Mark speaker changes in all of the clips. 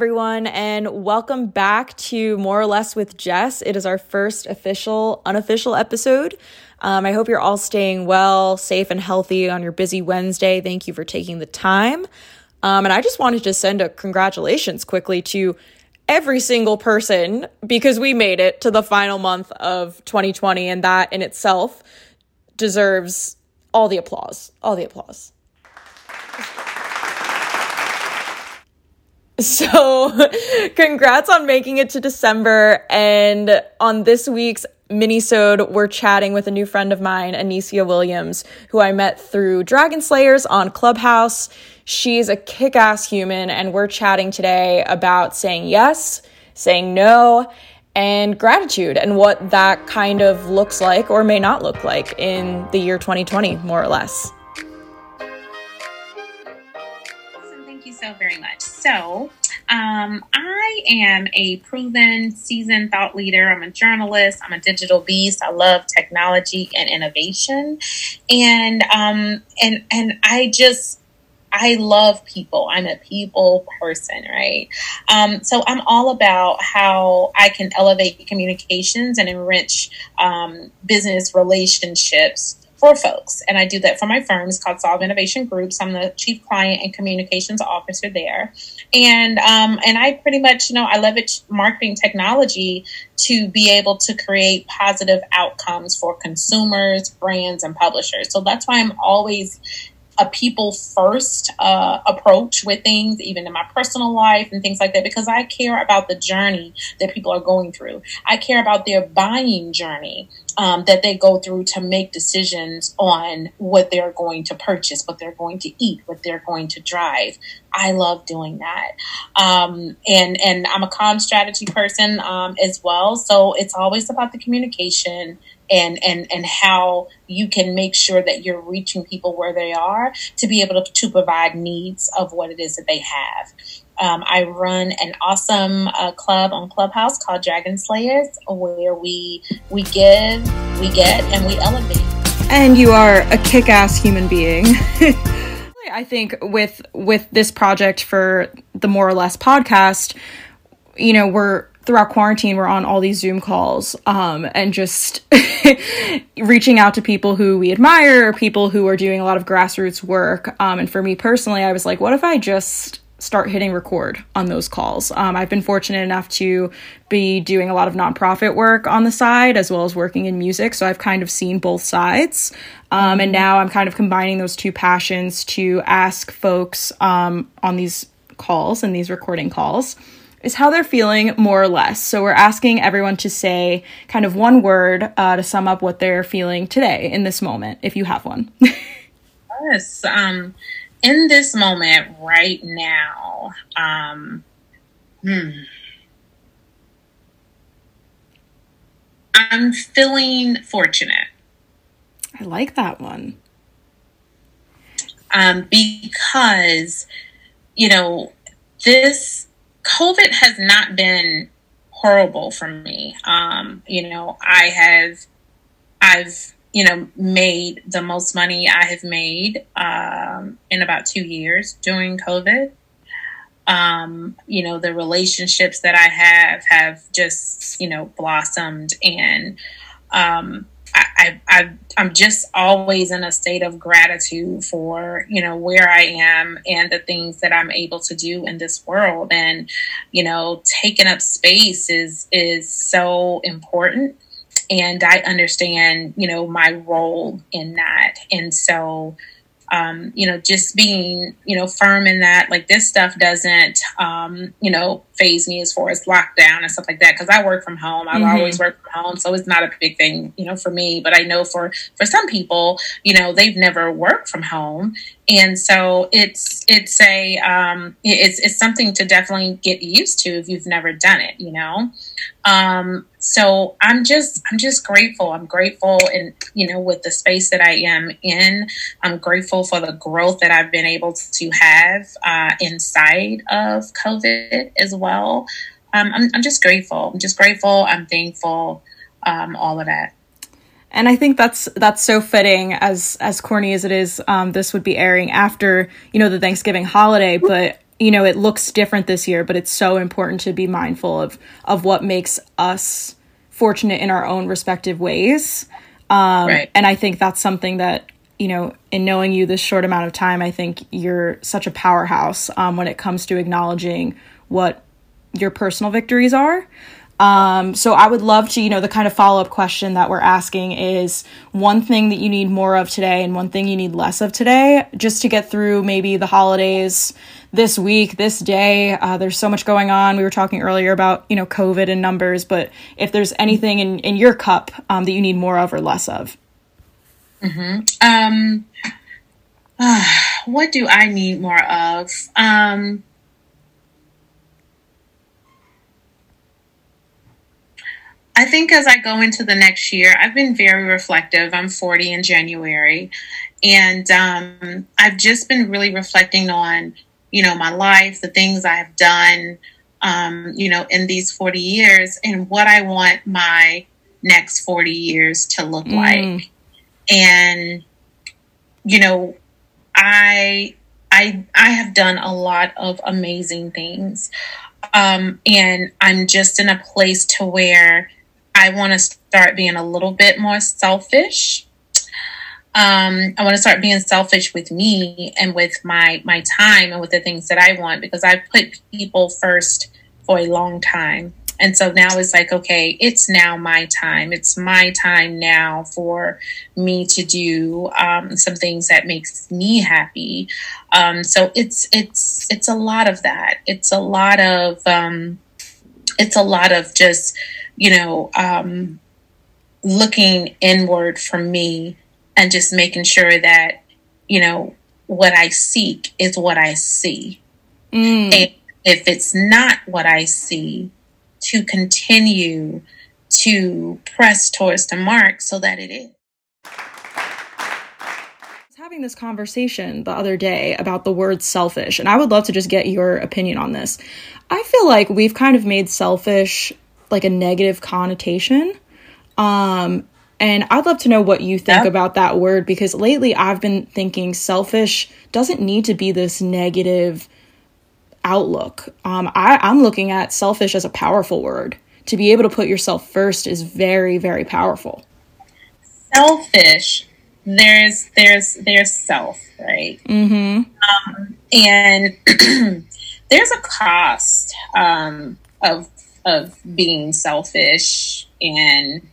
Speaker 1: Everyone, and welcome back to More or Less with Jess. It is our first official, unofficial episode. Um, I hope you're all staying well, safe, and healthy on your busy Wednesday. Thank you for taking the time. Um, and I just wanted to send a congratulations quickly to every single person because we made it to the final month of 2020, and that in itself deserves all the applause. All the applause. So, congrats on making it to December. And on this week's minisode, we're chatting with a new friend of mine, Anicia Williams, who I met through Dragon Slayers on Clubhouse. She's a kick ass human, and we're chatting today about saying yes, saying no, and gratitude, and what that kind of looks like or may not look like in the year 2020, more or less.
Speaker 2: Thank you so very much. So, um, I am a proven, seasoned thought leader. I'm a journalist. I'm a digital beast. I love technology and innovation, and um, and and I just I love people. I'm a people person, right? Um, so I'm all about how I can elevate communications and enrich um, business relationships for folks. And I do that for my firm. It's called Solve Innovation Groups. I'm the chief client and communications officer there. And um, and I pretty much, you know, I leverage marketing technology to be able to create positive outcomes for consumers, brands, and publishers. So that's why I'm always a people first uh, approach with things, even in my personal life and things like that, because I care about the journey that people are going through. I care about their buying journey um, that they go through to make decisions on what they're going to purchase, what they're going to eat, what they're going to drive. I love doing that, um, and and I'm a com strategy person um, as well. So it's always about the communication and and and how you can make sure that you're reaching people where they are to be able to, to provide needs of what it is that they have. Um, I run an awesome uh, club on Clubhouse called Dragon Slayers, where we we give, we get, and we elevate.
Speaker 1: And you are a kick-ass human being. I think with with this project for the more or less podcast, you know, we're throughout quarantine we're on all these zoom calls um, and just reaching out to people who we admire people who are doing a lot of grassroots work um, and for me personally i was like what if i just start hitting record on those calls. Um, I've been fortunate enough to be doing a lot of nonprofit work on the side as well as working in music. So I've kind of seen both sides. Um, and now I'm kind of combining those two passions to ask folks um, on these calls and these recording calls is how they're feeling more or less. So we're asking everyone to say kind of one word uh, to sum up what they're feeling today in this moment, if you have one.
Speaker 2: yes. Um, in this moment right now, um, hmm, I'm feeling fortunate.
Speaker 1: I like that one.
Speaker 2: Um, because, you know, this COVID has not been horrible for me. Um, you know, I have, I've you know, made the most money I have made um, in about two years during COVID. Um, you know, the relationships that I have have just, you know, blossomed and um, I, I'm just always in a state of gratitude for, you know, where I am and the things that I'm able to do in this world. And, you know, taking up space is, is so important and I understand, you know, my role in that. And so, um, you know, just being, you know, firm in that, like this stuff doesn't, um, you know, phase me as far as lockdown and stuff like that. Cause I work from home. I've mm-hmm. always worked from home. So it's not a big thing, you know, for me, but I know for, for some people, you know, they've never worked from home. And so it's, it's a, um, it's, it's something to definitely get used to if you've never done it, you know? Um, so I'm just I'm just grateful. I'm grateful and you know with the space that I am in. I'm grateful for the growth that I've been able to have uh, inside of COVID as well. Um, I'm, I'm just grateful. I'm just grateful. I'm thankful. Um, all of that.
Speaker 1: And I think that's that's so fitting as as corny as it is. Um, this would be airing after you know the Thanksgiving holiday, but you know, it looks different this year, but it's so important to be mindful of of what makes us fortunate in our own respective ways. Um, right. And I think that's something that you know, in knowing you this short amount of time, I think you're such a powerhouse um, when it comes to acknowledging what your personal victories are. Um, so I would love to, you know, the kind of follow up question that we're asking is one thing that you need more of today and one thing you need less of today, just to get through maybe the holidays this week, this day. Uh, there's so much going on. We were talking earlier about, you know, COVID and numbers, but if there's anything in, in your cup um, that you need more of or less of.
Speaker 2: Mm-hmm. Um, uh, what do I need more of? Um, I think as I go into the next year, I've been very reflective. I'm 40 in January, and um, I've just been really reflecting on, you know, my life, the things I've done, um, you know, in these 40 years, and what I want my next 40 years to look mm. like. And, you know, I I I have done a lot of amazing things. Um, and I'm just in a place to where I want to start being a little bit more selfish. Um, I want to start being selfish with me and with my my time and with the things that I want because I've put people first for a long time. And so now it's like, okay, it's now my time. It's my time now for me to do um, some things that makes me happy. Um, so it's it's it's a lot of that. It's a lot of um, it's a lot of just you know, um, looking inward for me and just making sure that, you know, what I seek is what I see. Mm. And if it's not what I see, to continue to press towards the mark so that it is
Speaker 1: having this conversation the other day about the word selfish, and I would love to just get your opinion on this. I feel like we've kind of made selfish like a negative connotation. Um, and I'd love to know what you think yeah. about that word because lately I've been thinking selfish doesn't need to be this negative outlook. Um, I, I'm looking at selfish as a powerful word. To be able to put yourself first is very, very powerful.
Speaker 2: Selfish. There's there's there's self, right? Mm-hmm. Um, and there's a cost um, of of being selfish and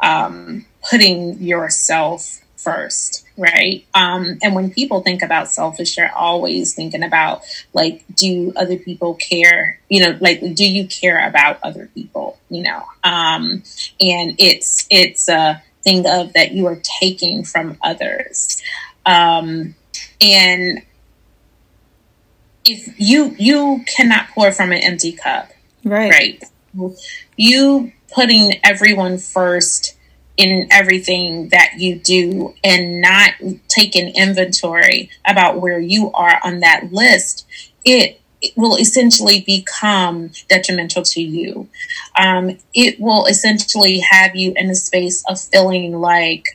Speaker 2: um, putting yourself first, right? Um, and when people think about selfish, they're always thinking about like, do other people care? You know, like, do you care about other people? You know, um, and it's it's a thing of that you are taking from others, um, and if you you cannot pour from an empty cup
Speaker 1: Right.
Speaker 2: Right. You putting everyone first in everything that you do and not taking inventory about where you are on that list, it, it will essentially become detrimental to you. Um, it will essentially have you in a space of feeling like,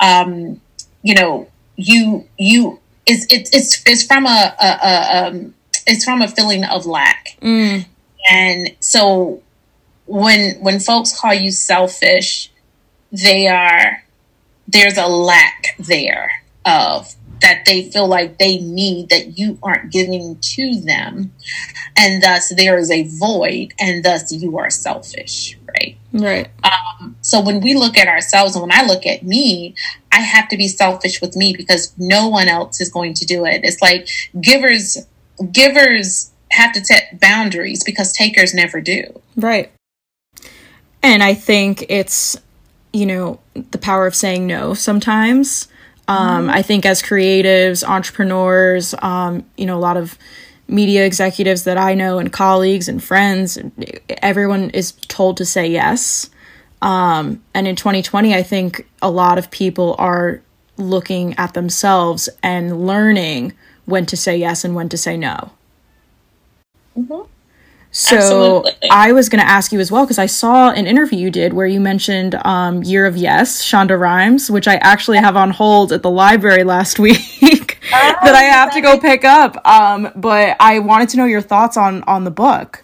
Speaker 2: um, you know, you you it's it's it's, it's from a, a, a um, it's from a feeling of lack. Mm. And so when when folks call you selfish, they are there's a lack there of that they feel like they need that you aren't giving to them. And thus there is a void and thus you are selfish, right?
Speaker 1: Right.
Speaker 2: Um, so when we look at ourselves and when I look at me, I have to be selfish with me because no one else is going to do it. It's like givers givers have to set boundaries because takers never do.
Speaker 1: Right. And I think it's, you know, the power of saying no sometimes. Um, mm-hmm. I think as creatives, entrepreneurs, um, you know, a lot of media executives that I know and colleagues and friends, everyone is told to say yes. Um, and in 2020, I think a lot of people are looking at themselves and learning when to say yes and when to say no. Mm-hmm. So Absolutely. I was going to ask you as well because I saw an interview you did where you mentioned um, "Year of Yes," Shonda Rhimes, which I actually have on hold at the library last week. that I have to go pick up. Um, but I wanted to know your thoughts on on the book.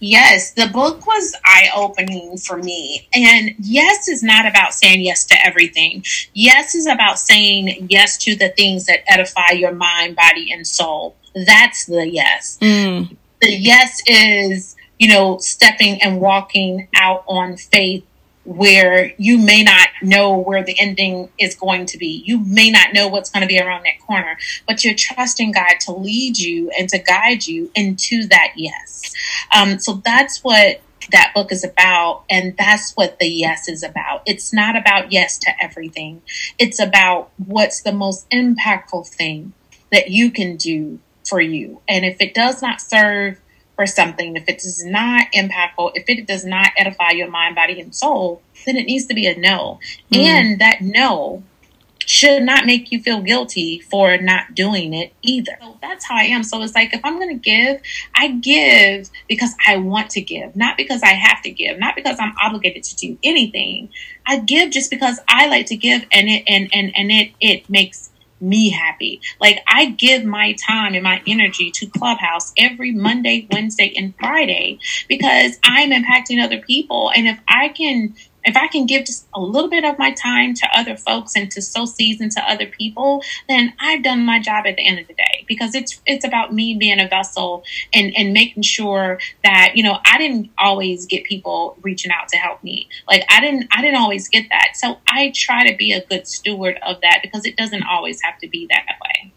Speaker 2: Yes, the book was eye opening for me. And yes is not about saying yes to everything. Yes is about saying yes to the things that edify your mind, body, and soul. That's the yes. Mm. The yes is, you know, stepping and walking out on faith where you may not know where the ending is going to be. You may not know what's going to be around that corner, but you're trusting God to lead you and to guide you into that yes. Um, so that's what that book is about. And that's what the yes is about. It's not about yes to everything, it's about what's the most impactful thing that you can do for you. And if it does not serve for something, if it is not impactful, if it does not edify your mind, body, and soul, then it needs to be a no. Mm. And that no should not make you feel guilty for not doing it either. So that's how I am. So it's like if I'm going to give, I give because I want to give, not because I have to give, not because I'm obligated to do anything. I give just because I like to give and it and and and it it makes me happy. Like I give my time and my energy to Clubhouse every Monday, Wednesday, and Friday because I'm impacting other people. And if I can if I can give just a little bit of my time to other folks and to sow seeds into other people, then I've done my job at the end of the day because it's it's about me being a vessel and and making sure that you know I didn't always get people reaching out to help me. Like I didn't I didn't always get that. So I try to be a good steward of that because it doesn't always have to be that way.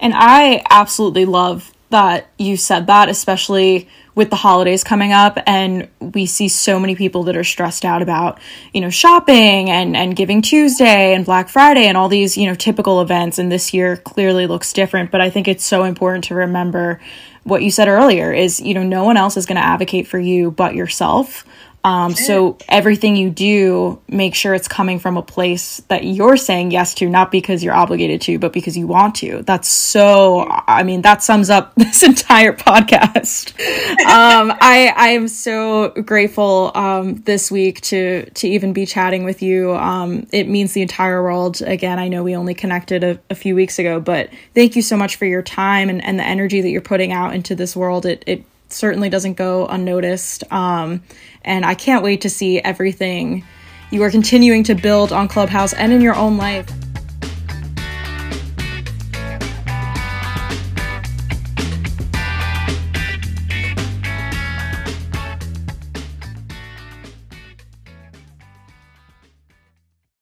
Speaker 1: And I absolutely love that you said that, especially with the holidays coming up and we see so many people that are stressed out about you know shopping and and giving tuesday and black friday and all these you know typical events. And this year clearly looks different but i think it's so important to remember what you said earlier is you know no one else is going to advocate for you but yourself um, so everything you do, make sure it's coming from a place that you're saying yes to, not because you're obligated to, but because you want to. That's so. I mean, that sums up this entire podcast. um, I I am so grateful um, this week to to even be chatting with you. Um, it means the entire world. Again, I know we only connected a, a few weeks ago, but thank you so much for your time and, and the energy that you're putting out into this world. It it certainly doesn't go unnoticed. Um, and I can't wait to see everything you are continuing to build on Clubhouse and in your own life.